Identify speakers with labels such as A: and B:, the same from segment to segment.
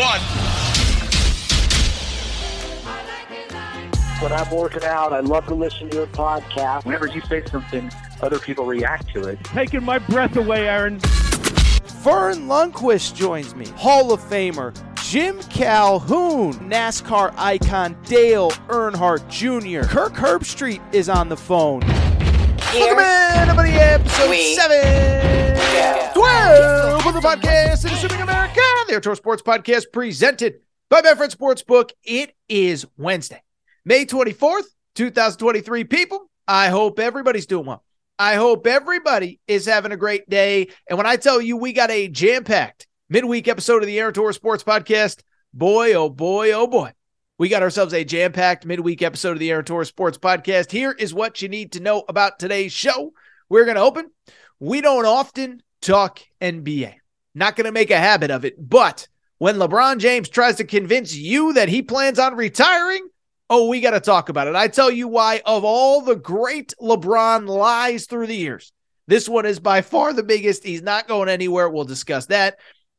A: Three, two, one.
B: When I'm working out, I love to listen to your podcast.
C: Whenever you say something, other people react to it.
D: Taking my breath away, Aaron.
E: Verne Lundquist joins me. Hall of Famer Jim Calhoun, NASCAR icon Dale Earnhardt Jr. Kirk Herbstreit is on the phone. Welcome in, everybody, episode
F: We-
E: 7 12 of the podcast, in Assuming America, the Aaron Torres Sports Podcast, presented by Betfred Sportsbook. It is Wednesday, May 24th, 2023. People, I hope everybody's doing well. I hope everybody is having a great day. And when I tell you we got a jam packed midweek episode of the Aaron Torres Sports Podcast, boy, oh boy, oh boy, we got ourselves a jam packed midweek episode of the Aaron Torres Sports Podcast. Here is what you need to know about today's show. We're going to open. We don't often talk NBA, not going to make a habit of it. But when LeBron James tries to convince you that he plans on retiring, oh, we got to talk about it. I tell you why, of all the great LeBron lies through the years, this one is by far the biggest. He's not going anywhere. We'll discuss that.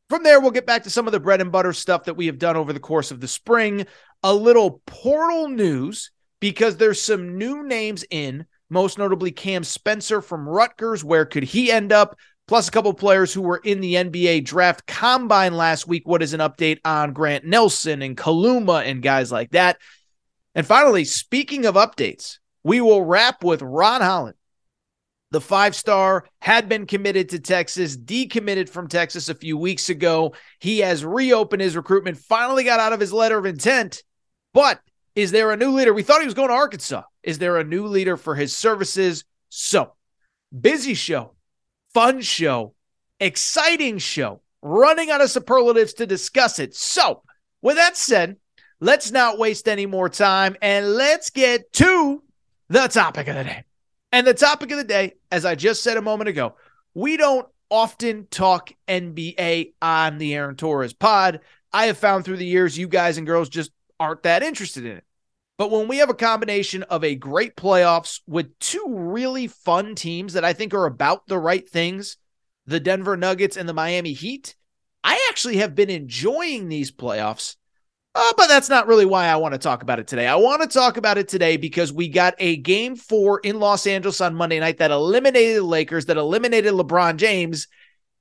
E: From there, we'll get back to some of the bread and butter stuff that we have done over the course of the spring. A little portal news because there's some new names in, most notably Cam Spencer from Rutgers. Where could he end up? Plus, a couple players who were in the NBA draft combine last week. What is an update on Grant Nelson and Kaluma and guys like that? And finally, speaking of updates, we will wrap with Ron Holland. The five star had been committed to Texas, decommitted from Texas a few weeks ago. He has reopened his recruitment, finally got out of his letter of intent. But is there a new leader? We thought he was going to Arkansas. Is there a new leader for his services? So, busy show, fun show, exciting show, running out of superlatives to discuss it. So, with that said, let's not waste any more time and let's get to the topic of the day. And the topic of the day, as I just said a moment ago, we don't often talk NBA on the Aaron Torres pod. I have found through the years, you guys and girls just aren't that interested in it. But when we have a combination of a great playoffs with two really fun teams that I think are about the right things, the Denver Nuggets and the Miami Heat, I actually have been enjoying these playoffs. Uh, but that's not really why I want to talk about it today. I want to talk about it today because we got a game four in Los Angeles on Monday night that eliminated the Lakers, that eliminated LeBron James.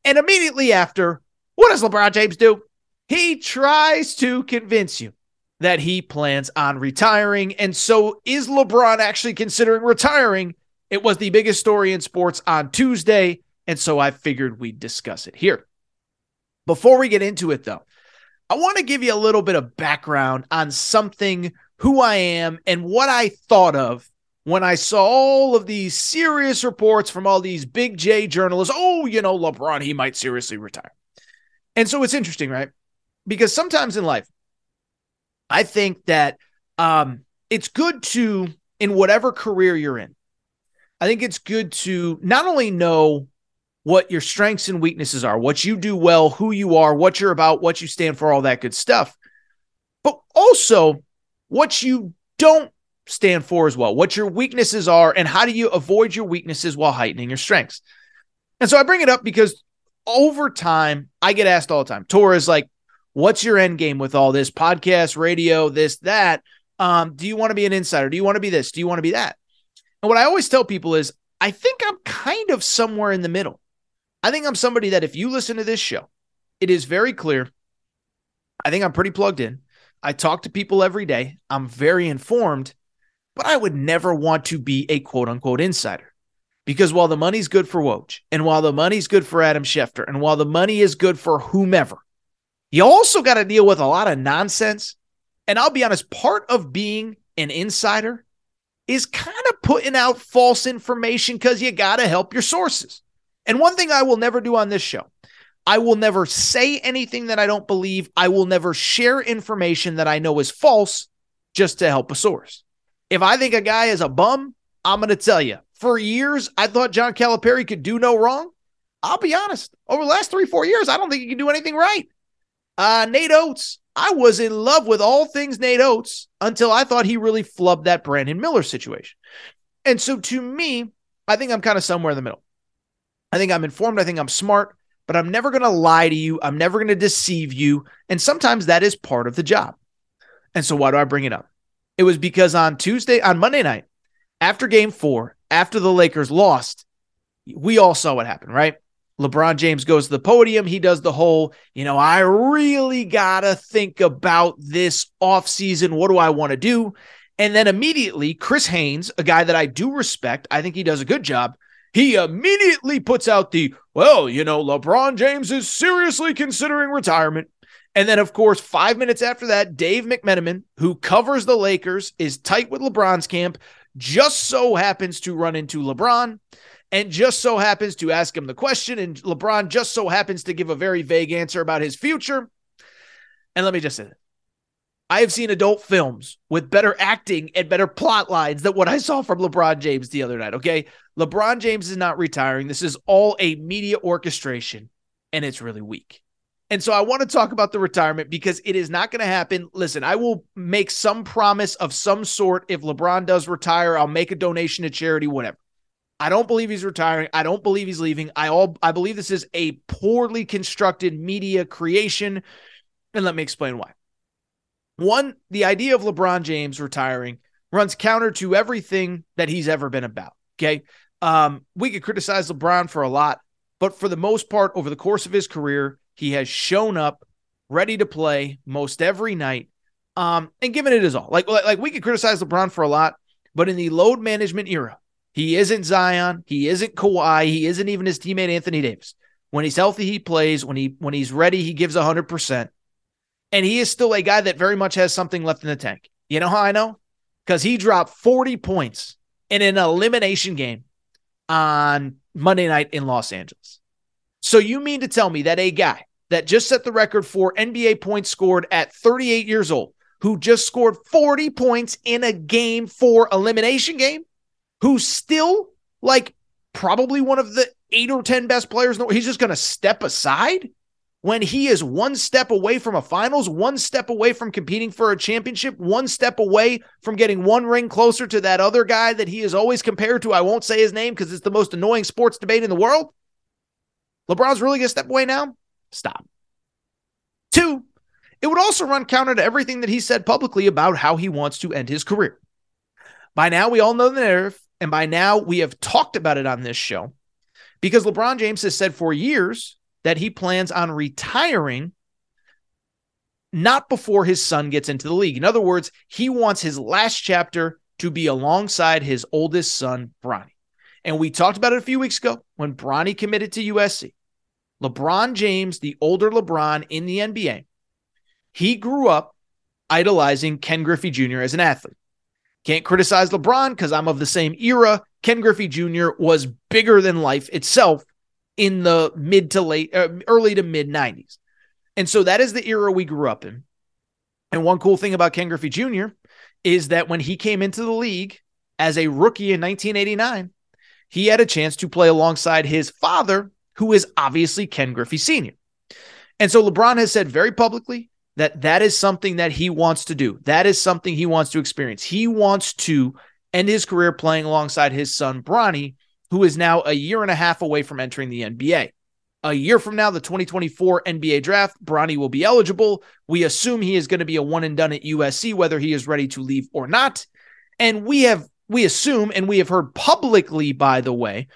E: And immediately after, what does LeBron James do? He tries to convince you that he plans on retiring. And so, is LeBron actually considering retiring? It was the biggest story in sports on Tuesday. And so I figured we'd discuss it here. Before we get into it, though, I want to give you a little bit of background on something, who I am, and what I thought of when I saw all of these serious reports from all these big J journalists. Oh, you know, LeBron, he might seriously retire. And so it's interesting, right? Because sometimes in life, I think that um, it's good to, in whatever career you're in, I think it's good to not only know what your strengths and weaknesses are, what you do well, who you are, what you're about, what you stand for, all that good stuff, but also what you don't stand for as well, what your weaknesses are, and how do you avoid your weaknesses while heightening your strengths. And so I bring it up because over time, I get asked all the time, Torres, like, what's your end game with all this podcast, radio, this, that? Um, do you want to be an insider? Do you want to be this? Do you want to be that? And what I always tell people is, I think I'm kind of somewhere in the middle. I think I'm somebody that if you listen to this show, it is very clear I think I'm pretty plugged in. I talk to people every day. I'm very informed, but I would never want to be a quote unquote insider. Because while the money's good for Woj, and while the money's good for Adam Schefter, and while the money is good for whomever, you also got to deal with a lot of nonsense. And I'll be honest, part of being an insider is kind of putting out false information because you got to help your sources. And one thing I will never do on this show I will never say anything that I don't believe. I will never share information that I know is false just to help a source. If I think a guy is a bum, I'm going to tell you. For years, I thought John Calipari could do no wrong. I'll be honest. Over the last three, four years, I don't think he can do anything right. Uh, Nate Oats, I was in love with all things Nate Oats until I thought he really flubbed that Brandon Miller situation. And so to me, I think I'm kind of somewhere in the middle. I think I'm informed. I think I'm smart, but I'm never going to lie to you. I'm never going to deceive you. And sometimes that is part of the job. And so why do I bring it up? It was because on Tuesday, on Monday night, after game four, after the Lakers lost, we all saw what happened, right? LeBron James goes to the podium. He does the whole, you know, I really got to think about this offseason. What do I want to do? And then immediately, Chris Haynes, a guy that I do respect, I think he does a good job. He immediately puts out the, well, you know, LeBron James is seriously considering retirement. And then, of course, five minutes after that, Dave McMenamin, who covers the Lakers, is tight with LeBron's camp, just so happens to run into LeBron and just so happens to ask him the question. And LeBron just so happens to give a very vague answer about his future. And let me just say that I have seen adult films with better acting and better plot lines than what I saw from LeBron James the other night. Okay. LeBron James is not retiring. This is all a media orchestration and it's really weak. And so I want to talk about the retirement because it is not going to happen. Listen, I will make some promise of some sort if LeBron does retire. I'll make a donation to charity, whatever. I don't believe he's retiring. I don't believe he's leaving. I all I believe this is a poorly constructed media creation. And let me explain why. One, the idea of LeBron James retiring runs counter to everything that he's ever been about. Okay. Um, we could criticize LeBron for a lot, but for the most part, over the course of his career, he has shown up ready to play most every night. Um, and given it his all. Like, like we could criticize LeBron for a lot, but in the load management era, he isn't Zion. He isn't Kawhi. He isn't even his teammate Anthony Davis. When he's healthy, he plays. When he when he's ready, he gives 100%. And he is still a guy that very much has something left in the tank. You know how I know? Because he dropped 40 points in an elimination game on Monday night in Los Angeles. So you mean to tell me that a guy that just set the record for NBA points scored at 38 years old, who just scored 40 points in a game for elimination game, who's still like probably one of the eight or 10 best players. In the, he's just going to step aside when he is one step away from a finals, one step away from competing for a championship, one step away from getting one ring closer to that other guy that he is always compared to. I won't say his name because it's the most annoying sports debate in the world. LeBron's really going to step away now? Stop. Two, it would also run counter to everything that he said publicly about how he wants to end his career. By now, we all know the narrative. And by now, we have talked about it on this show because LeBron James has said for years that he plans on retiring not before his son gets into the league. In other words, he wants his last chapter to be alongside his oldest son, Bronny. And we talked about it a few weeks ago when Bronny committed to USC. LeBron James, the older LeBron in the NBA, he grew up idolizing Ken Griffey Jr. as an athlete. Can't criticize LeBron because I'm of the same era. Ken Griffey Jr. was bigger than life itself in the mid to late, uh, early to mid 90s. And so that is the era we grew up in. And one cool thing about Ken Griffey Jr. is that when he came into the league as a rookie in 1989, he had a chance to play alongside his father, who is obviously Ken Griffey Sr. And so LeBron has said very publicly that that is something that he wants to do. That is something he wants to experience. He wants to end his career playing alongside his son Bronny, who is now a year and a half away from entering the NBA. A year from now, the 2024 NBA draft, Bronny will be eligible. We assume he is going to be a one and done at USC, whether he is ready to leave or not. And we have we assume, and we have heard publicly, by the way,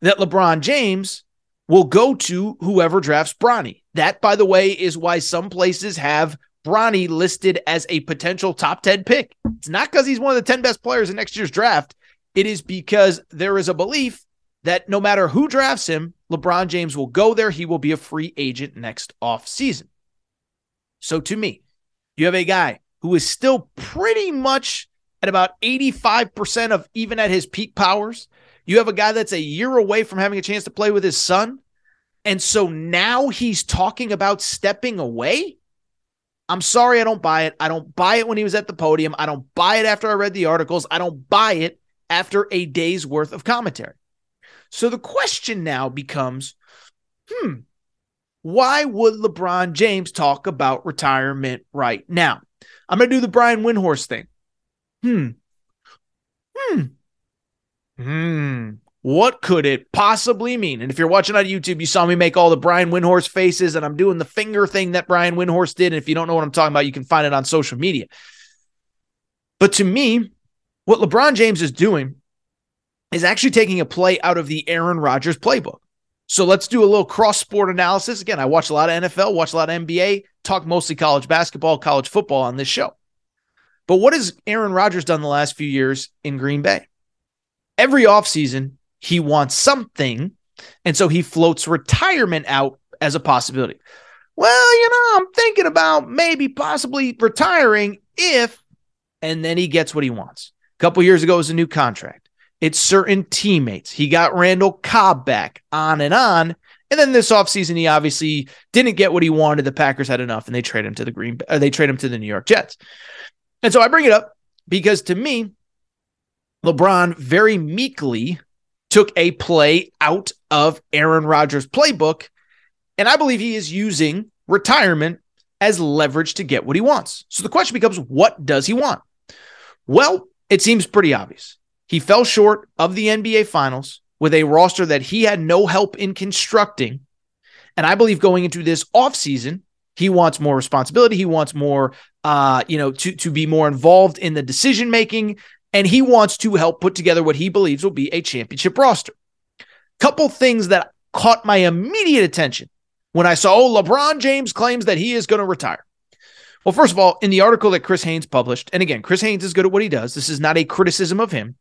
E: that LeBron James will go to whoever drafts Bronny. That, by the way, is why some places have Bronny listed as a potential top 10 pick. It's not because he's one of the 10 best players in next year's draft. It is because there is a belief that no matter who drafts him, LeBron James will go there. He will be a free agent next offseason. So to me, you have a guy who is still pretty much at about 85% of even at his peak powers. You have a guy that's a year away from having a chance to play with his son. And so now he's talking about stepping away. I'm sorry, I don't buy it. I don't buy it when he was at the podium. I don't buy it after I read the articles. I don't buy it after a day's worth of commentary. So the question now becomes hmm, why would LeBron James talk about retirement right now? I'm going to do the Brian Windhorst thing. Hmm. Hmm. Hmm. What could it possibly mean? And if you're watching on YouTube, you saw me make all the Brian Windhorst faces, and I'm doing the finger thing that Brian Windhorst did. And if you don't know what I'm talking about, you can find it on social media. But to me, what LeBron James is doing is actually taking a play out of the Aaron Rodgers playbook. So let's do a little cross sport analysis. Again, I watch a lot of NFL, watch a lot of NBA, talk mostly college basketball, college football on this show. But what has Aaron Rodgers done the last few years in Green Bay? Every offseason, he wants something. And so he floats retirement out as a possibility. Well, you know, I'm thinking about maybe possibly retiring if, and then he gets what he wants. A couple years ago, was a new contract. It's certain teammates. He got Randall Cobb back, on and on. And then this offseason, he obviously didn't get what he wanted. The Packers had enough and they trade him to the Green they trade him to the New York Jets. And so I bring it up because to me, LeBron very meekly took a play out of Aaron Rodgers' playbook. And I believe he is using retirement as leverage to get what he wants. So the question becomes what does he want? Well, it seems pretty obvious. He fell short of the NBA Finals with a roster that he had no help in constructing. And I believe going into this offseason, he wants more responsibility. He wants more, uh, you know, to, to be more involved in the decision making. And he wants to help put together what he believes will be a championship roster. Couple things that caught my immediate attention when I saw oh, LeBron James claims that he is going to retire. Well, first of all, in the article that Chris Haynes published, and again, Chris Haynes is good at what he does. This is not a criticism of him.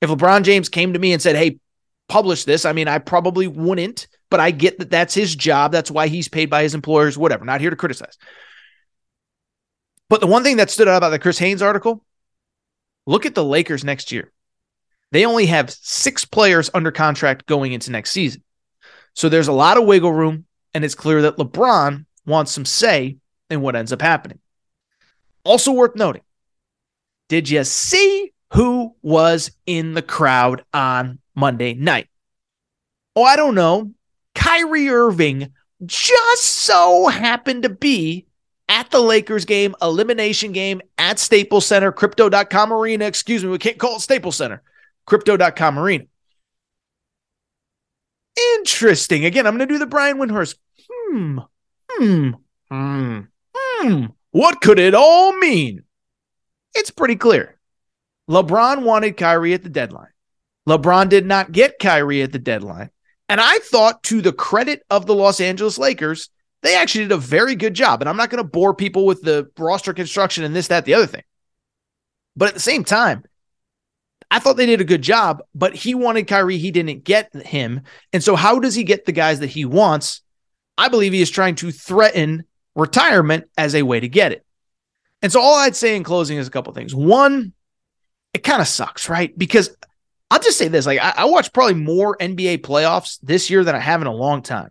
E: If LeBron James came to me and said, Hey, publish this, I mean, I probably wouldn't, but I get that that's his job. That's why he's paid by his employers, whatever. Not here to criticize. But the one thing that stood out about the Chris Haynes article look at the Lakers next year. They only have six players under contract going into next season. So there's a lot of wiggle room, and it's clear that LeBron wants some say in what ends up happening. Also worth noting, did you see who was in the crowd on Monday night. Oh, I don't know. Kyrie Irving just so happened to be at the Lakers game, elimination game at Staples Center, crypto.com arena. Excuse me, we can't call it Staples Center, crypto.com arena. Interesting. Again, I'm going to do the Brian Windhorst. Hmm, hmm, hmm, hmm. What could it all mean? It's pretty clear. LeBron wanted Kyrie at the deadline. LeBron did not get Kyrie at the deadline. And I thought, to the credit of the Los Angeles Lakers, they actually did a very good job. And I'm not going to bore people with the roster construction and this, that, the other thing. But at the same time, I thought they did a good job, but he wanted Kyrie. He didn't get him. And so, how does he get the guys that he wants? I believe he is trying to threaten retirement as a way to get it. And so, all I'd say in closing is a couple things. One, it kind of sucks, right? Because I'll just say this: like I, I watched probably more NBA playoffs this year than I have in a long time.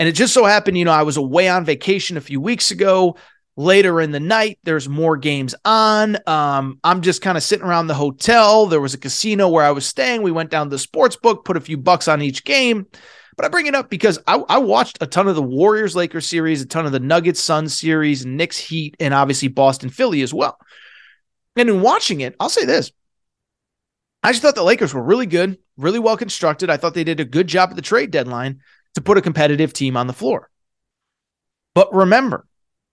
E: And it just so happened, you know, I was away on vacation a few weeks ago. Later in the night, there's more games on. Um, I'm just kind of sitting around the hotel. There was a casino where I was staying. We went down to the sports book, put a few bucks on each game. But I bring it up because I, I watched a ton of the Warriors Lakers series, a ton of the Nuggets Suns series, Knicks Heat, and obviously Boston Philly as well. And in watching it, I'll say this. I just thought the Lakers were really good, really well constructed. I thought they did a good job at the trade deadline to put a competitive team on the floor. But remember,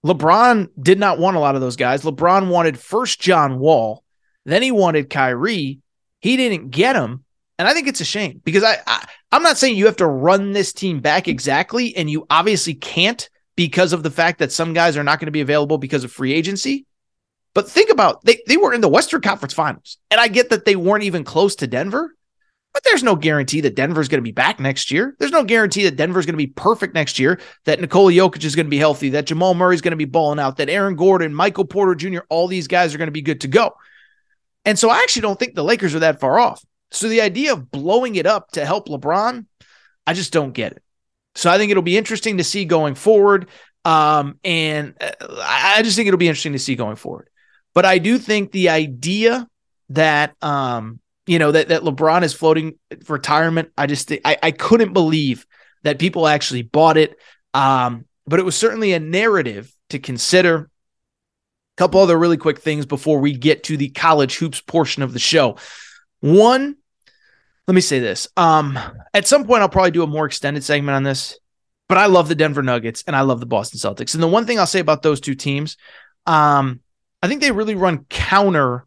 E: LeBron did not want a lot of those guys. LeBron wanted first John Wall, then he wanted Kyrie. He didn't get him. And I think it's a shame because I, I I'm not saying you have to run this team back exactly, and you obviously can't because of the fact that some guys are not going to be available because of free agency. But think about they they were in the Western Conference Finals, and I get that they weren't even close to Denver, but there's no guarantee that Denver's going to be back next year. There's no guarantee that Denver's going to be perfect next year. That Nikola Jokic is going to be healthy. That Jamal Murray's going to be balling out. That Aaron Gordon, Michael Porter Jr., all these guys are going to be good to go. And so I actually don't think the Lakers are that far off. So the idea of blowing it up to help LeBron, I just don't get it. So I think it'll be interesting to see going forward. Um, and uh, I just think it'll be interesting to see going forward. But I do think the idea that um, you know that that LeBron is floating retirement, I just I, I couldn't believe that people actually bought it. Um, but it was certainly a narrative to consider. A couple other really quick things before we get to the college hoops portion of the show. One, let me say this. Um, at some point, I'll probably do a more extended segment on this, but I love the Denver Nuggets and I love the Boston Celtics. And the one thing I'll say about those two teams, um, I think they really run counter.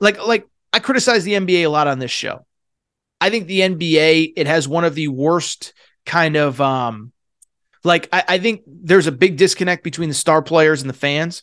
E: Like, like I criticize the NBA a lot on this show. I think the NBA it has one of the worst kind of um, like I, I think there's a big disconnect between the star players and the fans.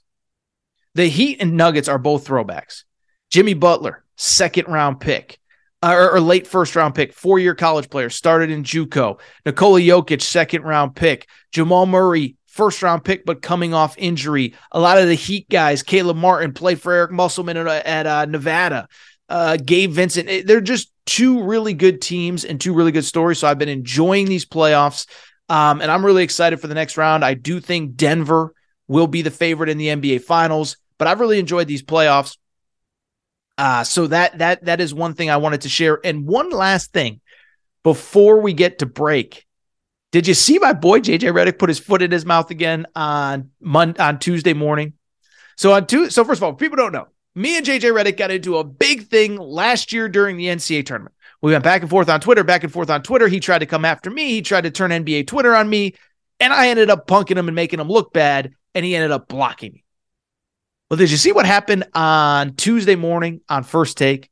E: The Heat and Nuggets are both throwbacks. Jimmy Butler, second round pick. Uh, or, or, late first round pick, four year college player, started in JUCO. Nikola Jokic, second round pick. Jamal Murray, first round pick, but coming off injury. A lot of the Heat guys, Caleb Martin played for Eric Musselman at, at uh, Nevada. Uh, Gabe Vincent. They're just two really good teams and two really good stories. So I've been enjoying these playoffs. Um, and I'm really excited for the next round. I do think Denver will be the favorite in the NBA finals, but I've really enjoyed these playoffs. Uh, so that that that is one thing I wanted to share. And one last thing before we get to break. Did you see my boy JJ Redick put his foot in his mouth again on Monday on Tuesday morning? So on two, so first of all, people don't know. Me and JJ Redick got into a big thing last year during the NCAA tournament. We went back and forth on Twitter, back and forth on Twitter. He tried to come after me. He tried to turn NBA Twitter on me, and I ended up punking him and making him look bad, and he ended up blocking me. Well, did you see what happened on Tuesday morning on first take?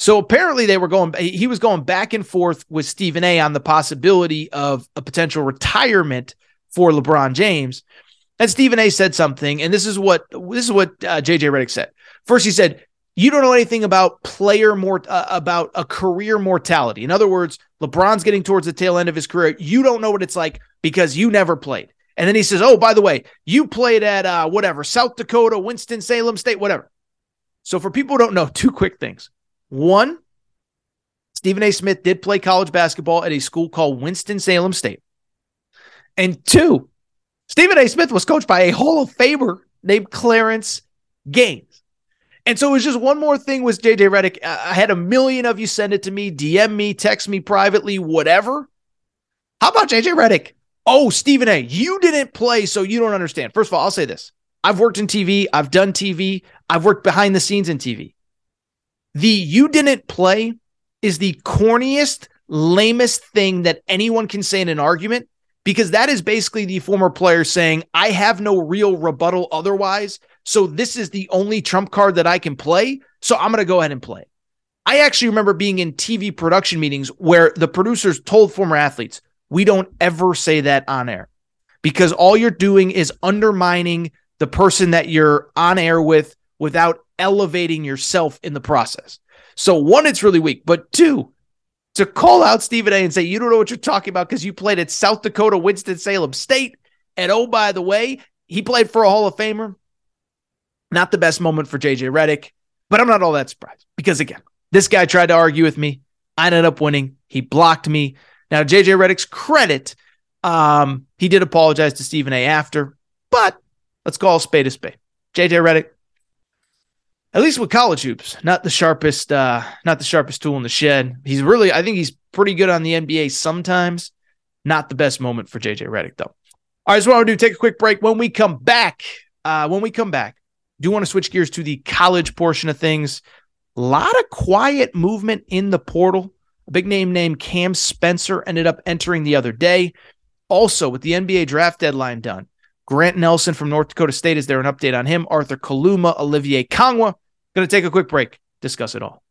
E: So apparently they were going, he was going back and forth with Stephen A on the possibility of a potential retirement for LeBron James. And Stephen A said something, and this is what this is what uh, JJ Redick said. First, he said, "You don't know anything about player more uh, about a career mortality. In other words, LeBron's getting towards the tail end of his career. You don't know what it's like because you never played." And then he says, "Oh, by the way, you played at uh, whatever South Dakota, Winston Salem State, whatever." So for people who don't know, two quick things. One, Stephen A. Smith did play college basketball at a school called Winston Salem State. And two, Stephen A. Smith was coached by a Hall of Famer named Clarence Gaines. And so it was just one more thing with JJ Redick. I had a million of you send it to me, DM me, text me privately, whatever. How about JJ Redick? Oh, Stephen A., you didn't play, so you don't understand. First of all, I'll say this I've worked in TV, I've done TV, I've worked behind the scenes in TV. The you didn't play is the corniest, lamest thing that anyone can say in an argument because that is basically the former player saying, I have no real rebuttal otherwise. So this is the only trump card that I can play. So I'm going to go ahead and play. I actually remember being in TV production meetings where the producers told former athletes, we don't ever say that on air because all you're doing is undermining the person that you're on air with without elevating yourself in the process. So, one, it's really weak, but two, to call out Stephen A and say, you don't know what you're talking about because you played at South Dakota, Winston-Salem State. And oh, by the way, he played for a Hall of Famer. Not the best moment for JJ Redick, but I'm not all that surprised because, again, this guy tried to argue with me. I ended up winning. He blocked me. Now, JJ Redick's credit, um, he did apologize to Stephen A after, but let's call a spade a spade. JJ Redick, at least with college hoops, not the sharpest, uh, not the sharpest tool in the shed. He's really, I think he's pretty good on the NBA sometimes. Not the best moment for JJ Redick though. All right, so what I want to do, take a quick break. When we come back, uh, when we come back, do want to switch gears to the college portion of things. A lot of quiet movement in the portal. A big name named Cam Spencer ended up entering the other day. Also, with the NBA draft deadline done, Grant Nelson from North Dakota State is there an update on him? Arthur Kaluma, Olivier Nkamhoua. Going to take a quick break, discuss it all.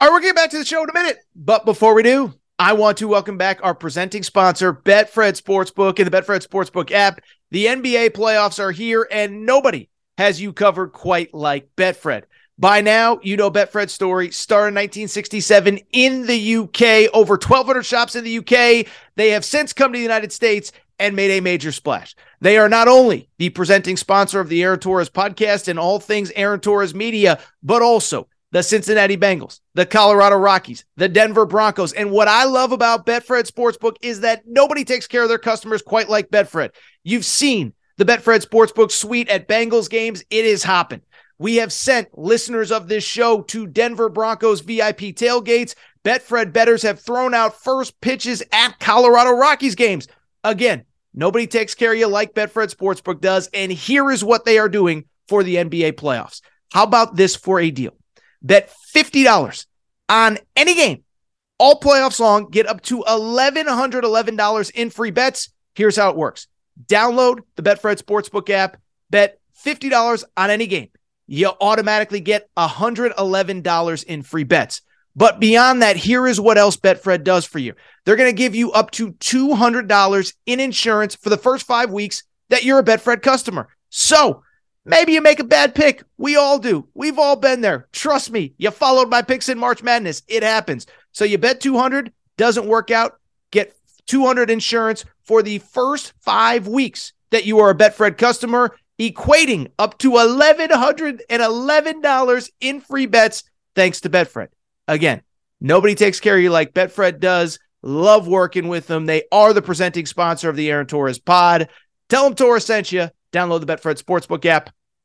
E: All right, we're getting back to the show in a minute. But before we do, I want to welcome back our presenting sponsor, Betfred Sportsbook and the Betfred Sportsbook app. The NBA playoffs are here, and nobody has you covered quite like Betfred. By now, you know Betfred's story. Started in 1967 in the UK, over 1,200 shops in the UK. They have since come to the United States and made a major splash. They are not only the presenting sponsor of the Aaron Torres podcast and all things Aaron Torres media, but also the Cincinnati Bengals, the Colorado Rockies, the Denver Broncos. And what I love about Betfred Sportsbook is that nobody takes care of their customers quite like Betfred. You've seen the Betfred Sportsbook suite at Bengals games, it is hopping. We have sent listeners of this show to Denver Broncos VIP tailgates. Betfred betters have thrown out first pitches at Colorado Rockies games. Again, nobody takes care of you like Betfred Sportsbook does. And here is what they are doing for the NBA playoffs. How about this for a deal? Bet $50 on any game all playoffs long, get up to $1,111 in free bets. Here's how it works download the Betfred Sportsbook app, bet $50 on any game. You automatically get $111 in free bets. But beyond that, here is what else Betfred does for you. They're going to give you up to $200 in insurance for the first five weeks that you're a Betfred customer. So maybe you make a bad pick. We all do. We've all been there. Trust me. You followed my picks in March Madness. It happens. So you bet 200, doesn't work out. Get 200 insurance for the first five weeks that you are a Betfred customer, equating up to $1,111 in free bets thanks to Betfred. Again, nobody takes care of you like Betfred does. Love working with them. They are the presenting sponsor of the Aaron Torres pod. Tell them Torres sent you. Download the Betfred Sportsbook app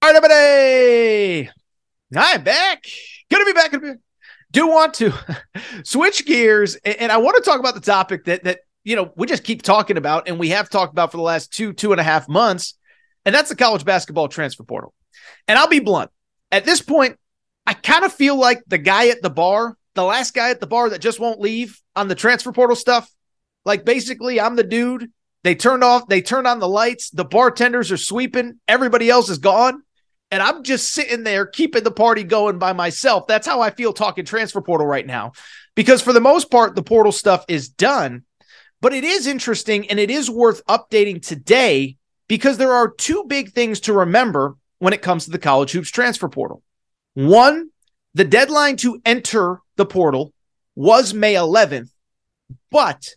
E: All right, everybody. I'm back. To be back. Do want to switch gears, and I want to talk about the topic that that you know, we just keep talking about and we have talked about for the last two, two and a half months, and that's the college basketball transfer portal. And I'll be blunt. At this point, I kind of feel like the guy at the bar, the last guy at the bar that just won't leave on the transfer portal stuff. Like basically, I'm the dude. They turned off, they turned on the lights, the bartenders are sweeping, everybody else is gone. And I'm just sitting there keeping the party going by myself. That's how I feel talking transfer portal right now. Because for the most part, the portal stuff is done. But it is interesting and it is worth updating today because there are two big things to remember when it comes to the college hoops transfer portal. One, the deadline to enter the portal was May 11th, but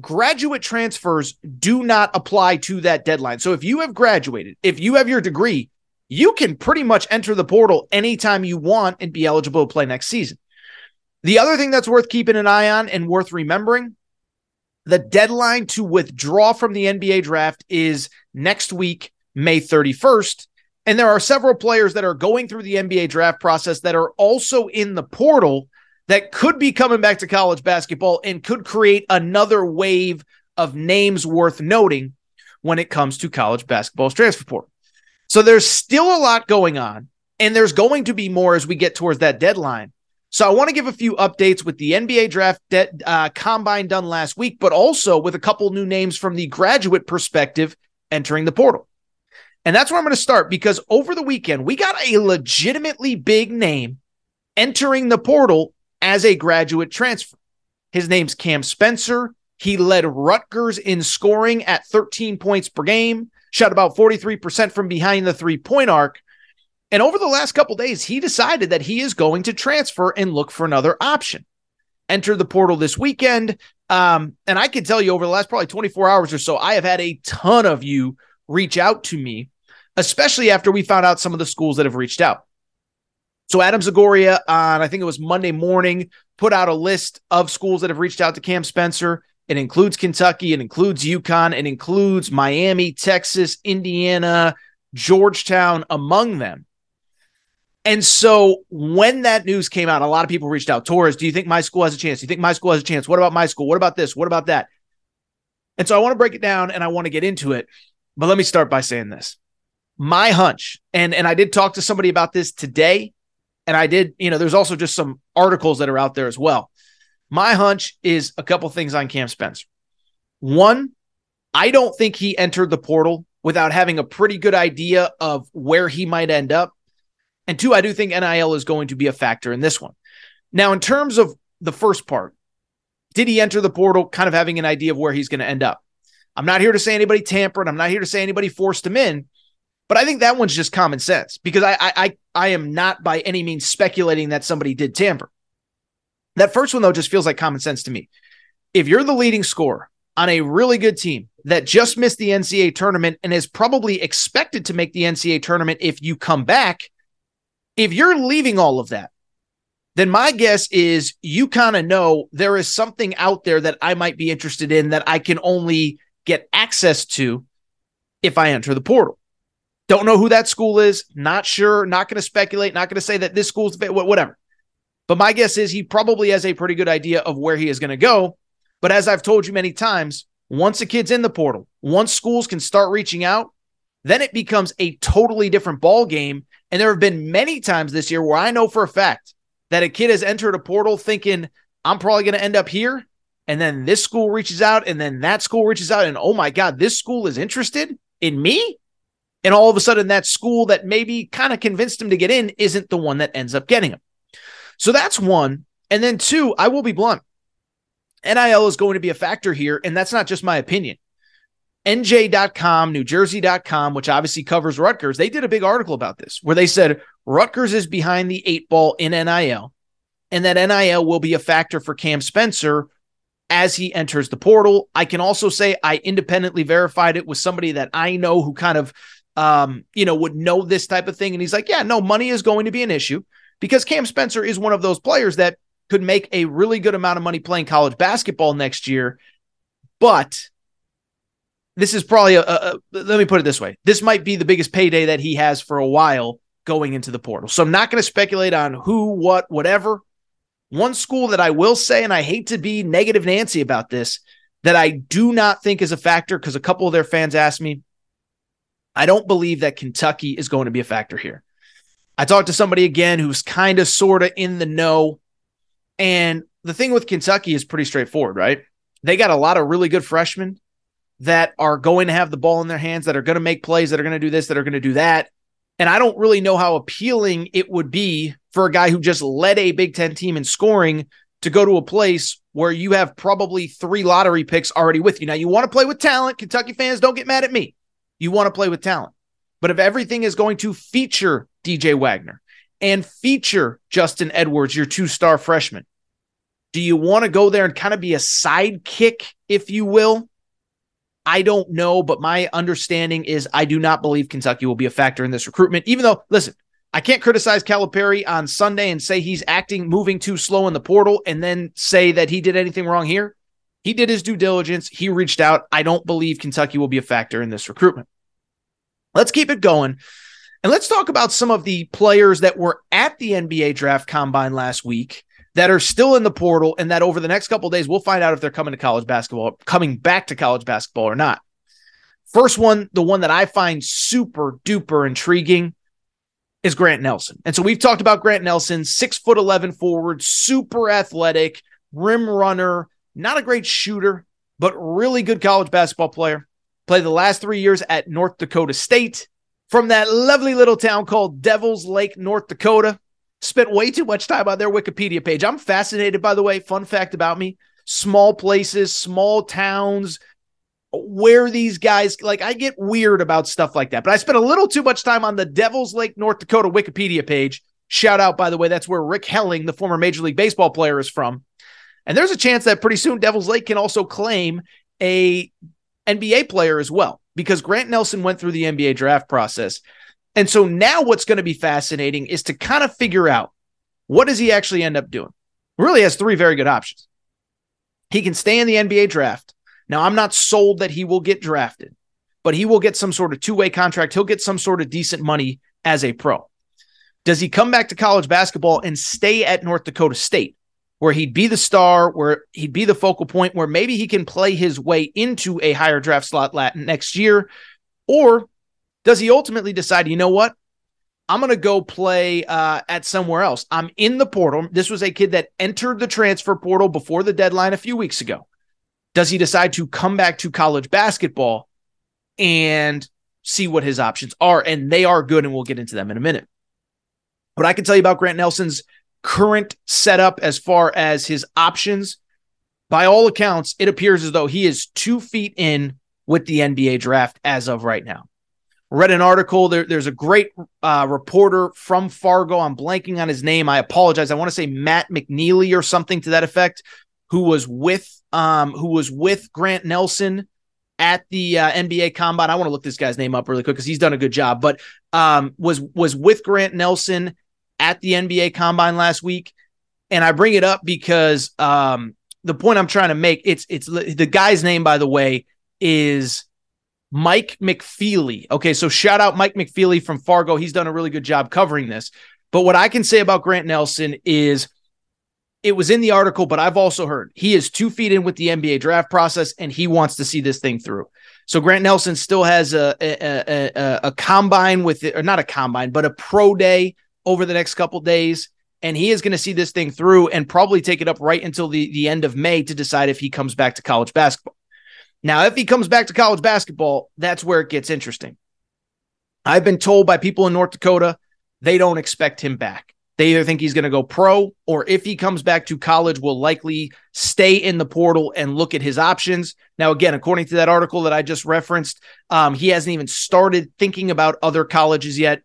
E: graduate transfers do not apply to that deadline. So if you have graduated, if you have your degree, you can pretty much enter the portal anytime you want and be eligible to play next season. The other thing that's worth keeping an eye on and worth remembering the deadline to withdraw from the NBA draft is next week, May 31st. And there are several players that are going through the NBA draft process that are also in the portal that could be coming back to college basketball and could create another wave of names worth noting when it comes to college basketball's transfer portal. So there's still a lot going on, and there's going to be more as we get towards that deadline. So I want to give a few updates with the NBA draft de- uh, combine done last week, but also with a couple new names from the graduate perspective entering the portal. And that's where I'm going to start because over the weekend, we got a legitimately big name entering the portal as a graduate transfer. His name's Cam Spencer. He led Rutgers in scoring at 13 points per game, shot about 43% from behind the three point arc. And over the last couple days, he decided that he is going to transfer and look for another option. Enter the portal this weekend. Um, and I can tell you over the last probably 24 hours or so, I have had a ton of you reach out to me, especially after we found out some of the schools that have reached out. So Adam Zagoria on I think it was Monday morning put out a list of schools that have reached out to Cam Spencer. It includes Kentucky, it includes UConn, it includes Miami, Texas, Indiana, Georgetown among them. And so when that news came out, a lot of people reached out. Torres, do you think my school has a chance? Do you think my school has a chance? What about my school? What about this? What about that? And so I want to break it down and I want to get into it. But let me start by saying this. My hunch, and, and I did talk to somebody about this today, and I did, you know, there's also just some articles that are out there as well. My hunch is a couple things on Cam Spencer. One, I don't think he entered the portal without having a pretty good idea of where he might end up. And two, I do think NIL is going to be a factor in this one. Now, in terms of the first part, did he enter the portal kind of having an idea of where he's going to end up? I'm not here to say anybody tampered. I'm not here to say anybody forced him in. But I think that one's just common sense because I, I I am not by any means speculating that somebody did tamper. That first one though just feels like common sense to me. If you're the leading scorer on a really good team that just missed the NCAA tournament and is probably expected to make the NCAA tournament if you come back, if you're leaving all of that, then my guess is you kind of know there is something out there that I might be interested in that I can only get access to if I enter the portal. Don't know who that school is. Not sure. Not going to speculate. Not going to say that this school's whatever. But my guess is he probably has a pretty good idea of where he is going to go. But as I've told you many times, once a kid's in the portal, once schools can start reaching out, then it becomes a totally different ball game. And there have been many times this year where I know for a fact that a kid has entered a portal thinking, I'm probably going to end up here. And then this school reaches out, and then that school reaches out, and oh my God, this school is interested in me. And all of a sudden, that school that maybe kind of convinced him to get in isn't the one that ends up getting him. So that's one. And then two, I will be blunt. NIL is going to be a factor here. And that's not just my opinion. NJ.com, NewJersey.com, which obviously covers Rutgers, they did a big article about this where they said Rutgers is behind the eight ball in NIL and that NIL will be a factor for Cam Spencer as he enters the portal. I can also say I independently verified it with somebody that I know who kind of um, you know, would know this type of thing. And he's like, yeah, no, money is going to be an issue because Cam Spencer is one of those players that could make a really good amount of money playing college basketball next year. But this is probably a, a, a, let me put it this way. This might be the biggest payday that he has for a while going into the portal. So I'm not going to speculate on who, what, whatever. One school that I will say, and I hate to be negative Nancy about this, that I do not think is a factor because a couple of their fans asked me, I don't believe that Kentucky is going to be a factor here. I talked to somebody again who's kind of sort of in the know. And the thing with Kentucky is pretty straightforward, right? They got a lot of really good freshmen that are going to have the ball in their hands, that are going to make plays, that are going to do this, that are going to do that. And I don't really know how appealing it would be for a guy who just led a Big Ten team in scoring to go to a place where you have probably three lottery picks already with you. Now, you want to play with talent. Kentucky fans, don't get mad at me. You want to play with talent. But if everything is going to feature DJ Wagner and feature Justin Edwards, your two star freshman, do you want to go there and kind of be a sidekick, if you will? I don't know, but my understanding is I do not believe Kentucky will be a factor in this recruitment, even though, listen, I can't criticize Calipari on Sunday and say he's acting, moving too slow in the portal, and then say that he did anything wrong here. He did his due diligence. He reached out. I don't believe Kentucky will be a factor in this recruitment. Let's keep it going. And let's talk about some of the players that were at the NBA draft combine last week that are still in the portal and that over the next couple days we'll find out if they're coming to college basketball, coming back to college basketball or not. First one, the one that I find super duper intriguing is Grant Nelson. And so we've talked about Grant Nelson, six foot 11 forward, super athletic, rim runner, not a great shooter, but really good college basketball player. Played the last three years at North Dakota State from that lovely little town called Devils Lake, North Dakota. Spent way too much time on their Wikipedia page. I'm fascinated, by the way. Fun fact about me small places, small towns, where these guys like I get weird about stuff like that. But I spent a little too much time on the Devils Lake, North Dakota Wikipedia page. Shout out, by the way, that's where Rick Helling, the former Major League Baseball player, is from. And there's a chance that pretty soon Devils Lake can also claim a NBA player as well, because Grant Nelson went through the NBA draft process. And so now what's going to be fascinating is to kind of figure out what does he actually end up doing? Really has three very good options. He can stay in the NBA draft now, I'm not sold that he will get drafted, but he will get some sort of two way contract. He'll get some sort of decent money as a pro. Does he come back to college basketball and stay at North Dakota State, where he'd be the star, where he'd be the focal point, where maybe he can play his way into a higher draft slot Latin next year? Or does he ultimately decide, you know what? I'm going to go play uh, at somewhere else. I'm in the portal. This was a kid that entered the transfer portal before the deadline a few weeks ago. Does he decide to come back to college basketball and see what his options are? And they are good, and we'll get into them in a minute. What I can tell you about Grant Nelson's current setup as far as his options, by all accounts, it appears as though he is two feet in with the NBA draft as of right now. Read an article. There, there's a great uh, reporter from Fargo. I'm blanking on his name. I apologize. I want to say Matt McNeely or something to that effect, who was with um, who was with Grant Nelson at the uh, NBA Combine. I want to look this guy's name up really quick because he's done a good job. But um, was was with Grant Nelson at the NBA Combine last week, and I bring it up because um, the point I'm trying to make it's it's the guy's name by the way is Mike McFeely. Okay, so shout out Mike McFeely from Fargo. He's done a really good job covering this. But what I can say about Grant Nelson is it was in the article, but I've also heard he is two feet in with the NBA draft process and he wants to see this thing through. So Grant Nelson still has a a, a, a combine with it, or not a combine, but a pro day over the next couple days. And he is going to see this thing through and probably take it up right until the, the end of May to decide if he comes back to college basketball. Now, if he comes back to college basketball, that's where it gets interesting. I've been told by people in North Dakota they don't expect him back. They either think he's going to go pro, or if he comes back to college, will likely stay in the portal and look at his options. Now, again, according to that article that I just referenced, um, he hasn't even started thinking about other colleges yet.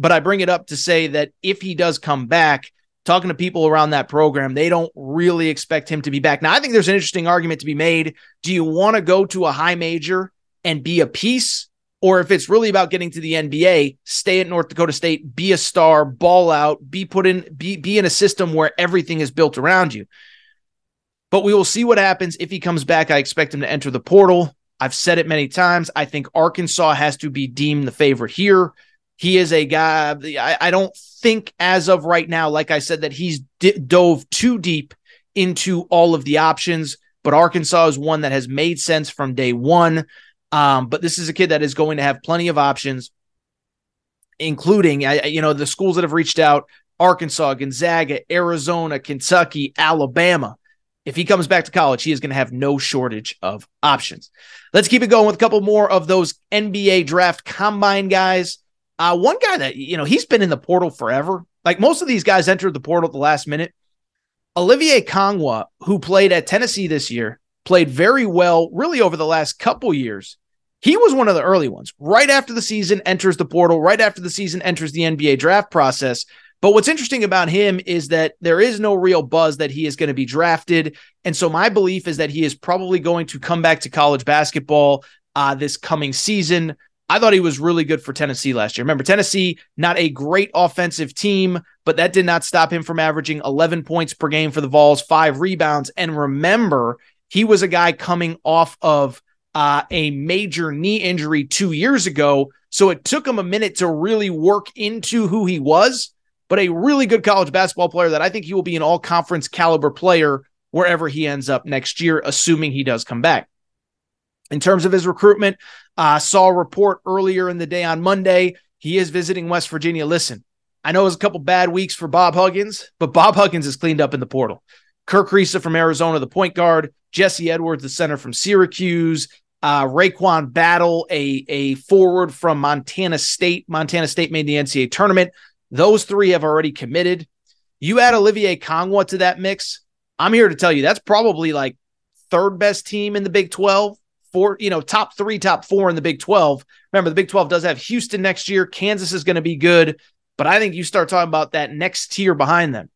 E: But I bring it up to say that if he does come back, talking to people around that program, they don't really expect him to be back. Now, I think there's an interesting argument to be made. Do you want to go to a high major and be a piece? or if it's really about getting to the NBA, stay at North Dakota State, be a star, ball out, be put in, be, be in a system where everything is built around you. But we will see what happens if he comes back. I expect him to enter the portal. I've said it many times. I think Arkansas has to be deemed the favorite here. He is a guy. I, I don't think, as of right now, like I said, that he's d- dove too deep into all of the options. But Arkansas is one that has made sense from day one. Um, but this is a kid that is going to have plenty of options, including, you know, the schools that have reached out Arkansas, Gonzaga, Arizona, Kentucky, Alabama. If he comes back to college, he is going to have no shortage of options. Let's keep it going with a couple more of those NBA draft combine guys. Uh, one guy that, you know, he's been in the portal forever. Like most of these guys entered the portal at the last minute. Olivier Nkamhoua, who played at Tennessee this year, played very well really over the last couple years. He was one of the early ones. Right after the season enters the portal, right after the season enters the NBA draft process. But what's interesting about him is that there is no real buzz that he is going to be drafted. And so my belief is that he is probably going to come back to college basketball uh, this coming season. I thought he was really good for Tennessee last year. Remember, Tennessee, not a great offensive team, but that did not stop him from averaging 11 points per game for the Vols, five rebounds. And remember, he was a guy coming off of uh, a major knee injury two years ago. So it took him a minute to really work into who he was, but a really good college basketball player that I think he will be an all conference caliber player wherever he ends up next year, assuming he does come back. In terms of his recruitment, I uh, saw a report earlier in the day on Monday. He is visiting West Virginia. Listen, I know it was a couple bad weeks for Bob Huggins, but Bob Huggins is cleaned up in the portal. Kerr Kriisa from Arizona, the point guard, Jesse Edwards, the center from Syracuse, uh, RaeQuan Battle, a, a forward from Montana State. Montana State made the NCAA tournament. Those three have already committed. You add Olivier Nkamhoua to that mix. I'm here to tell you that's probably like third best team in the Big 12, four, you know, top three, top four in the Big 12. Remember, the Big 12 does have Houston next year. Kansas is going to be good. But I think you start talking about that next tier behind them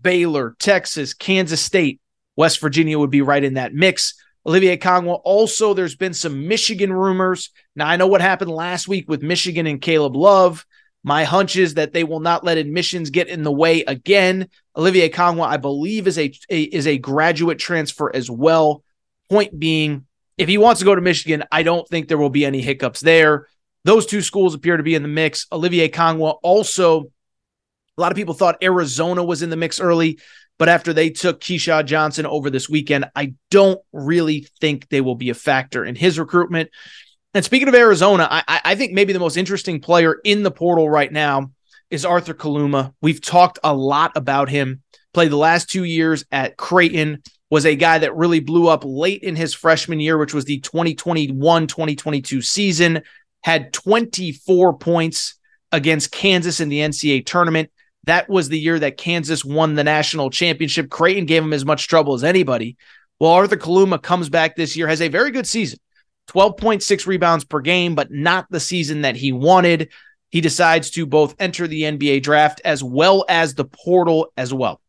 E: Baylor, Texas, Kansas State, West Virginia would be right in that mix. Olivier Nkamhoua. Also, there's been some Michigan rumors. Now, I know what happened last week with Michigan and Caleb Love. My hunch is that they will not let admissions get in the way again. Olivier Nkamhoua, I believe, is a, a is a graduate transfer as well. Point being, if he wants to go to Michigan, I don't think there will be any hiccups there. Those two schools appear to be in the mix. Olivier Nkamhoua also, a lot of people thought Arizona was in the mix early. But after they took Keshad Johnson over this weekend, I don't really think they will be a factor in his recruitment. And speaking of Arizona, I, I think maybe the most interesting player in the portal right now is Arthur Kaluma. We've talked a lot about him. Played the last two years at Creighton, was a guy that really blew up late in his freshman year, which was the 2021 2022 season. Had 24 points against Kansas in the NCAA tournament. That was the year that Kansas won the national championship. Creighton gave him as much trouble as anybody. Well, Arthur Kaluma comes back this year, has a very good season 12.6 rebounds per game, but not the season that he wanted. He decides to both enter the NBA draft as well as the portal as well.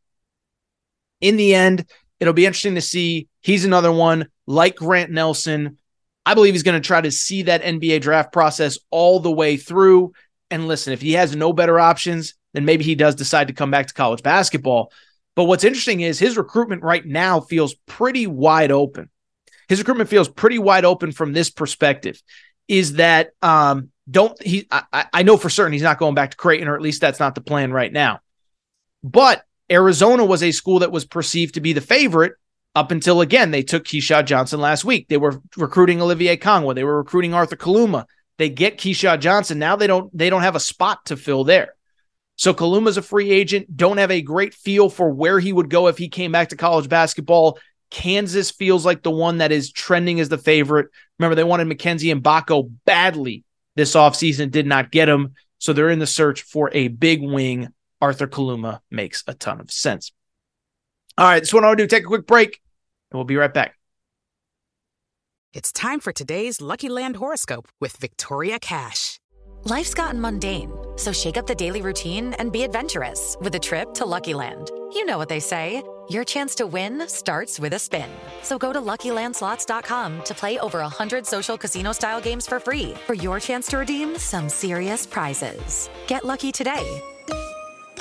E: In the end, it'll be interesting to see. He's another one like Grant Nelson. I believe he's going to try to see that NBA draft process all the way through. And listen, if he has no better options, then maybe he does decide to come back to college basketball. But what's interesting is his recruitment right now feels pretty wide open. His recruitment feels pretty wide open from this perspective. Is that um, don't he? I, I know for certain he's not going back to Creighton, or at least that's not the plan right now. But Arizona was a school that was perceived to be the favorite up until again they took Keshad Johnson last week. They were recruiting Olivier Nkamhoua. They were recruiting Arthur Kaluma. They get Keshad Johnson. Now they don't they don't have a spot to fill there. So Kaluma's a free agent. Don't have a great feel for where he would go if he came back to college basketball. Kansas feels like the one that is trending as the favorite. Remember, they wanted Mackenzie Mgbako badly this offseason, did not get him. So they're in the search for a big wing. Arthur Kaluma makes a ton of sense. All right, this one I want to do take a quick break, and we'll be right back.
G: It's time for today's Lucky Land horoscope with Victoria Cash.
H: Life's gotten mundane, so shake up the daily routine and be adventurous with a trip to Lucky Land. You know what they say. Your chance to win starts with a spin. So go to LuckyLandSlots.com to play over 100 social casino-style games for free for your chance to redeem some serious prizes. Get lucky today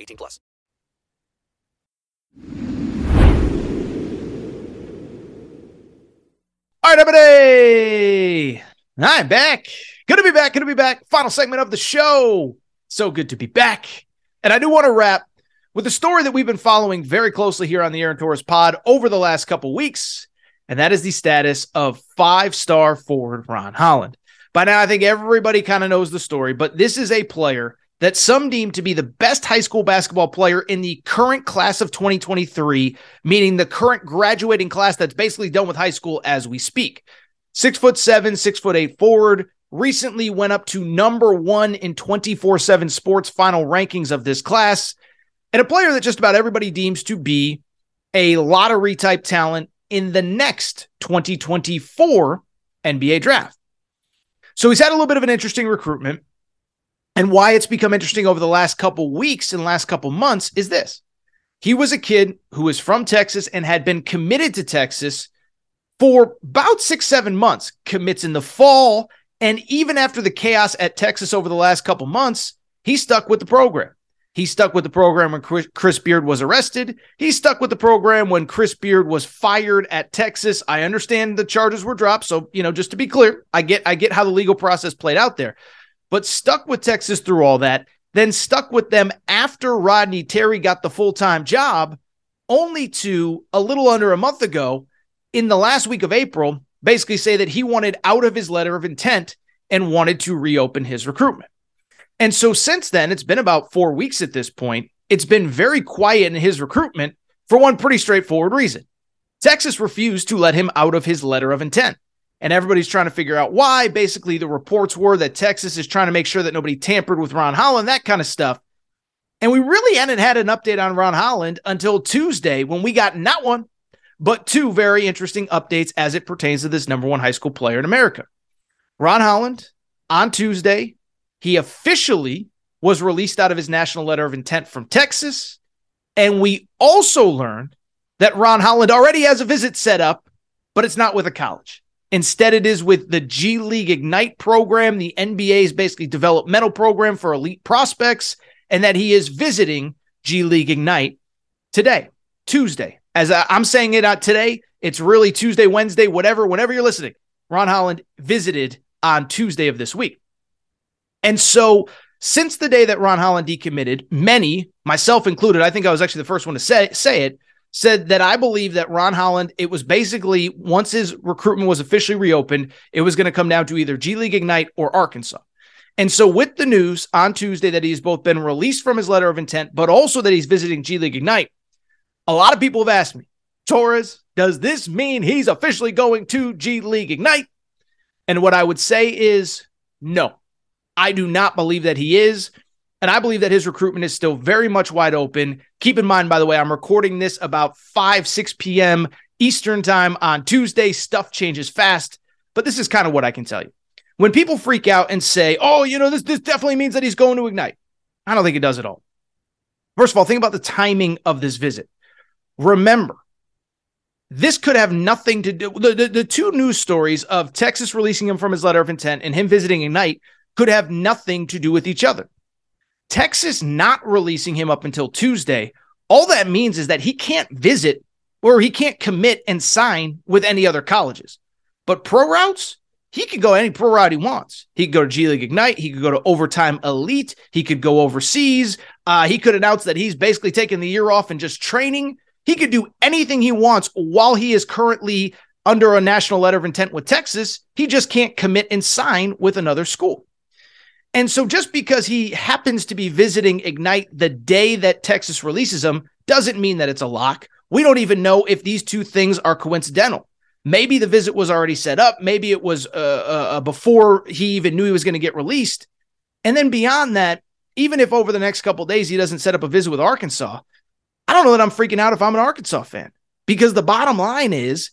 G: 18 plus.
E: All right, everybody. I'm back. Good to be back. Good to be back. Final segment of the show. So good to be back. And I do want to wrap with a story that we've been following very closely here on the Aaron Torres pod over the last couple weeks, and that is the status of five star forward Ron Holland. By now, I think everybody kind of knows the story, but this is a player that some deem to be the best high school basketball player in the current class of 2023, meaning the current graduating class that's basically done with high school as we speak. Six foot seven, six foot eight forward, recently went up to number one in 24 7 sports final rankings of this class and a player that just about everybody deems to be a lottery type talent in the next 2024 NBA draft. So he's had a little bit of an interesting recruitment. And why it's become interesting over the last couple weeks and last couple months is this. He was a kid who was from Texas and had been committed to Texas for about six, seven months, commits in the fall. And even after the chaos at Texas over the last couple months, he stuck with the program. He stuck with the program when Chris Beard was arrested. He stuck with the program when Chris Beard was fired at Texas. I understand the charges were dropped, so you know, just to be clear, I get I get how the legal process played out there. But stuck with Texas through all that, then stuck with them after Rodney Terry got the full-time job, only to a little under a month ago in the last week of April basically say that he wanted out of his letter of intent and wanted to reopen his recruitment. And so since then, it's been about four weeks at this point. It's been very quiet in his recruitment for one pretty straightforward reason. Texas refused to let him out of his letter of intent. And everybody's trying to figure out why. Basically, the reports were that Texas is trying to make sure that nobody tampered with Ron Holland, that kind of stuff. And we really hadn't had an update on Ron Holland until Tuesday when we got not one, but two very interesting updates as it pertains to this number one high school player in America. Ron Holland on Tuesday he officially was released out of his national letter of intent from Texas. And we also learned that Ron Holland already has a visit set up, but it's not with a college. Instead, it is with the G League Ignite program, the NBA's basically developmental program for elite prospects, and that he is visiting G League Ignite today, Tuesday. As I'm saying it out today, it's really Tuesday, Wednesday, whatever, whenever you're listening. Ron Holland visited on Tuesday of this week. And so, since the day that Ron Holland decommitted, many, myself included, I think I was actually the first one to say, say it, said that I believe that Ron Holland, it was basically once his recruitment was officially reopened, it was going to come down to either G League Ignite or Arkansas. And so, with the news on Tuesday that he's both been released from his letter of intent, but also that he's visiting G League Ignite, a lot of people have asked me, Torres, does this mean he's officially going to G League Ignite? And what I would say is no. I do not believe that he is. And I believe that his recruitment is still very much wide open. Keep in mind, by the way, I'm recording this about 5, 6 p.m. Eastern time on Tuesday. Stuff changes fast, but this is kind of what I can tell you. When people freak out and say, oh, you know, this, this definitely means that he's going to Ignite, I don't think it does at all. First of all, think about the timing of this visit. Remember, this could have nothing to do. The, the, the two news stories of Texas releasing him from his letter of intent and him visiting Ignite could have nothing to do with each other. Texas not releasing him up until Tuesday, all that means is that he can't visit or he can't commit and sign with any other colleges. But pro routes, he could go any pro route he wants. He could go to G League Ignite. He could go to Overtime Elite. He could go overseas. Uh, he could announce that he's basically taking the year off and just training. He could do anything he wants while he is currently under a national letter of intent with Texas. He just can't commit and sign with another school. And so just because he happens to be visiting Ignite the day that Texas releases him doesn't mean that it's a lock. We don't even know if these two things are coincidental. Maybe the visit was already set up. Maybe it was uh, uh, uh before he even knew he was going to get released. And then beyond that, even if over the next couple days he doesn't set up a visit with Arkansas, I don't know that I'm freaking out if I'm an Arkansas fan because the bottom line is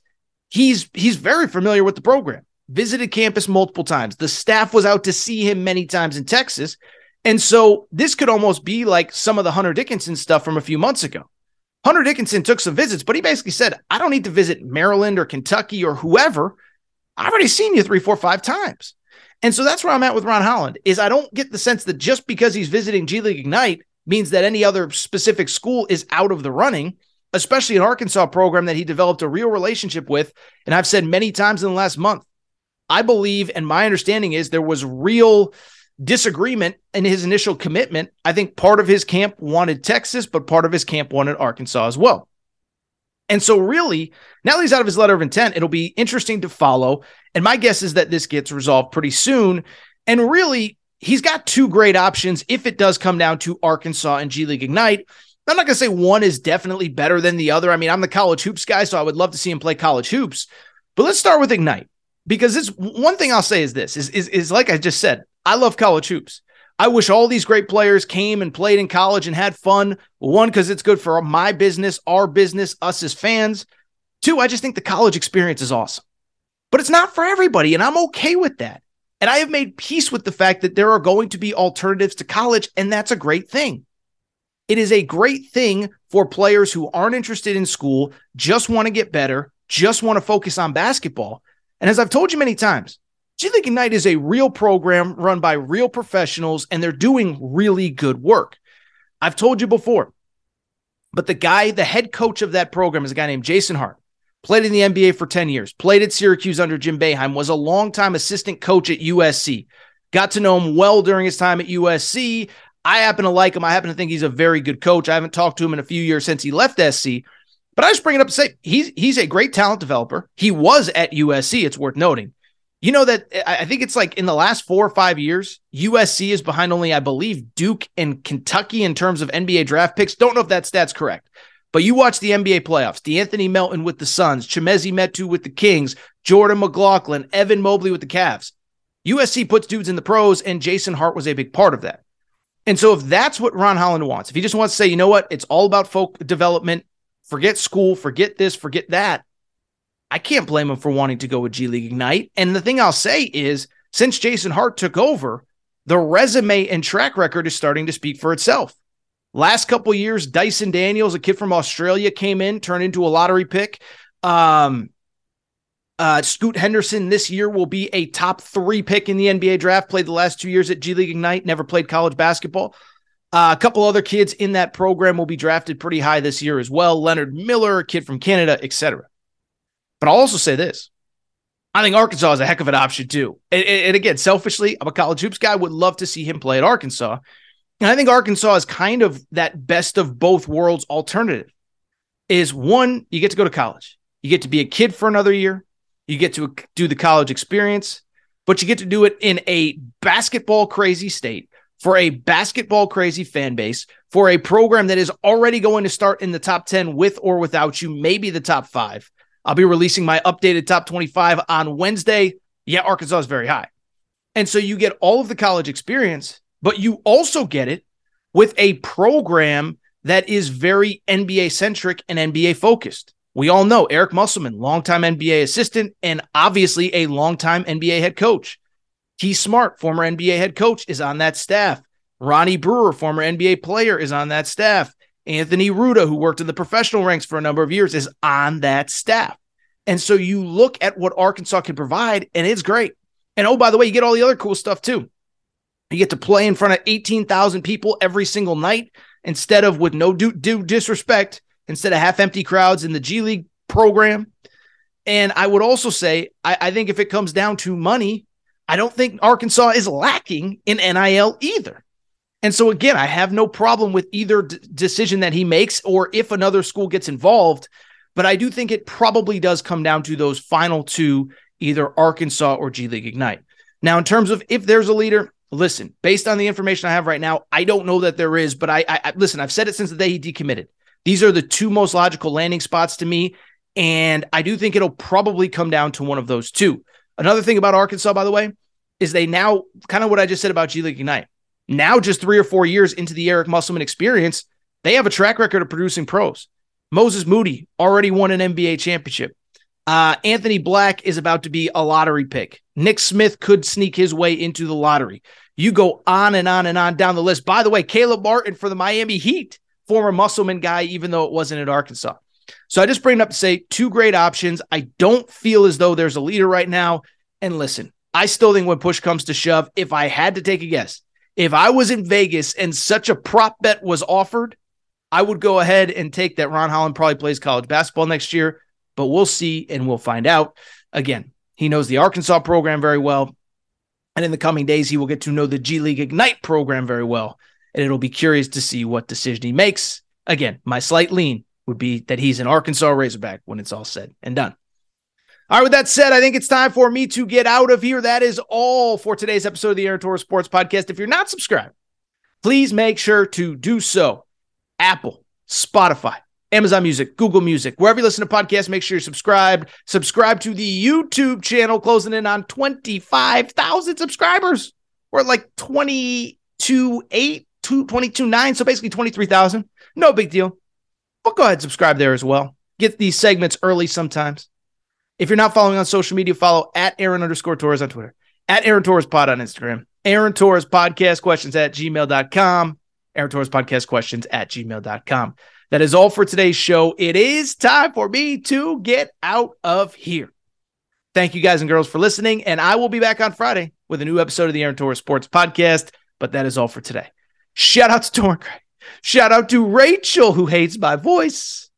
E: he's he's very familiar with the program visited campus multiple times. The staff was out to see him many times in Texas. And so this could almost be like some of the Hunter Dickinson stuff from a few months ago. Hunter Dickinson took some visits, but he basically said, I don't need to visit Maryland or Kentucky or whoever. I've already seen you three, four, five times. And so that's where I'm at with Ron Holland is I don't get the sense that just because he's visiting G League Ignite means that any other specific school is out of the running, especially an Arkansas program that he developed a real relationship with. And I've said many times in the last month, I believe, and my understanding is there was real disagreement in his initial commitment. I think part of his camp wanted Texas, but part of his camp wanted Arkansas as well. And so, really, now that he's out of his letter of intent, it'll be interesting to follow. And my guess is that this gets resolved pretty soon. And really, he's got two great options if it does come down to Arkansas and G League Ignite. I'm not going to say one is definitely better than the other. I mean, I'm the college hoops guy, so I would love to see him play college hoops. But let's start with Ignite because this one thing I'll say is this is, is is like I just said, I love college hoops. I wish all these great players came and played in college and had fun. One, because it's good for my business, our business, us as fans. Two, I just think the college experience is awesome. But it's not for everybody, and I'm okay with that. And I have made peace with the fact that there are going to be alternatives to college, and that's a great thing. It is a great thing for players who aren't interested in school, just want to get better, just want to focus on basketball. And as I've told you many times, G League Ignite is a real program run by real professionals, and they're doing really good work. I've told you before, but the guy, the head coach of that program is a guy named Jason Hart. Played in the NBA for 10 years, played at Syracuse under Jim Boeheim, was a longtime assistant coach at USC. Got to know him well during his time at USC. I happen to like him. I happen to think he's a very good coach. I haven't talked to him in a few years since he left SC, but I just bring it up to say he's he's a great talent developer. He was at USC. It's worth noting. You know that I think it's like in the last four or five years, USC is behind only, I believe, Duke and Kentucky in terms of NBA draft picks. Don't know if that stat's correct, but you watch the NBA playoffs. De'Anthony Melton with the Suns, Chimezie Metu with the Kings, Jordan McLaughlin, Evan Mobley with the Cavs. USC puts dudes in the pros, and Jason Hart was a big part of that. And so, if that's what Ron Holland wants, if he just wants to say, you know what, it's all about folk development, forget school, forget this, forget that, I can't blame him for wanting to go with G League Ignite. And the thing I'll say is, since Jason Hart took over, the resume and track record is starting to speak for itself. Last couple years, Dyson Daniels, a kid from Australia, came in, turned into a lottery pick. Um, uh, Scoot Henderson this year will be a top three pick in the NBA draft. Played the last two years at G League Ignite, never played college basketball. Uh, a couple other kids in that program will be drafted pretty high this year as well. Leonard Miller, a kid from Canada, etc. But I'll also say this. I think Arkansas is a heck of an option too. And, and, again, selfishly, I'm a college hoops guy. Would love to see him play at Arkansas. And I think Arkansas is kind of that best of both worlds alternative. Is one, you get to go to college. You get to be a kid for another year. You get to do the college experience, but you get to do it in a basketball crazy state for a basketball crazy fan base, for a program that is already going to start in the top 10 with or without you, maybe the top five. I'll be releasing my updated top 25 on Wednesday. Yeah, Arkansas is very high. And so you get all of the college experience, but you also get it with a program that is very NBA centric and NBA focused. We all know Eric Musselman, longtime NBA assistant and obviously a longtime NBA head coach. Keith Smart, former NBA head coach, is on that staff. Ronnie Brewer, former NBA player, is on that staff. Anthony Ruta, who worked in the professional ranks for a number of years, is on that staff. And so you look at what Arkansas can provide, and it's great. And oh, by the way, you get all the other cool stuff too. You get to play in front of 18,000 people every single night instead of, with no due, due disrespect, instead of half empty crowds in the G League program. And I would also say, I, I think if it comes down to money, I don't think Arkansas is lacking in NIL either. And so again, I have no problem with either d- decision that he makes or if another school gets involved, but I do think it probably does come down to those final two, either Arkansas or G League Ignite. Now, in terms of if there's a leader, listen, based on the information I have right now, I don't know that there is, but I, I, I listen, I've said it since the day he decommitted. These are the two most logical landing spots to me. And I do think it'll probably come down to one of those two. Another thing about Arkansas, by the way, is they now kind of what I just said about G League Ignite. Now, just three or four years into the Eric Musselman experience, they have a track record of producing pros. Moses Moody already won an NBA championship. Uh, Anthony Black is about to be a lottery pick. Nick Smith could sneak his way into the lottery. You go on and on and on down the list. By the way, Caleb Martin for the Miami Heat, former Musselman guy, even though it wasn't at Arkansas. So I just bring it up to say two great options. I don't feel as though there's a leader right now. And listen, I still think when push comes to shove, if I had to take a guess, if I was in Vegas and such a prop bet was offered, I would go ahead and take that Ron Holland probably plays college basketball next year, but we'll see and we'll find out. Again, he knows the Arkansas program very well. And in the coming days, he will get to know the G League Ignite program very well. And it'll be curious to see what decision he makes. Again, my slight lean would be that he's an Arkansas Razorback when it's all said and done. All right, with that said, I think it's time for me to get out of here. That is all for today's episode of the Aaron Torres Sports Podcast. If you're not subscribed, please make sure to do so. Apple, Spotify, Amazon Music, Google Music, wherever you listen to podcasts, make sure you're subscribed. Subscribe to the YouTube channel, closing in on 25,000 subscribers. We're at like 22, 8, 22, 9, so basically 23,000. No big deal. But go ahead, subscribe there as well. Get these segments early sometimes. If you're not following on social media, follow at Aaron underscore Torres on Twitter, at Aaron Torres Pod on Instagram. Aaron Torres Podcast Questions at gmail.com. Aaron Torres Podcast Questions at gmail.com. That is all for today's show. It is time for me to get out of here. Thank you guys and girls for listening. And I will be back on Friday with a new episode of the Aaron Torres Sports Podcast. But that is all for today. Shout out to Craig. Shout out to Rachel, who hates my voice.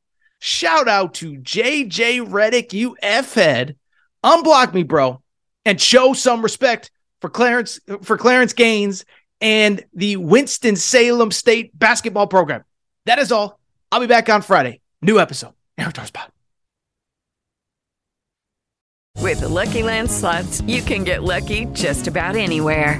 E: Shout out to JJ Redick, you F head. Unblock me, bro, and show some respect for Clarence for Clarence Gaines and the Winston Salem State basketball program. That is all. I'll be back on Friday. New episode. Torres Pod.
I: With the Lucky Land slots, you can get lucky just about anywhere.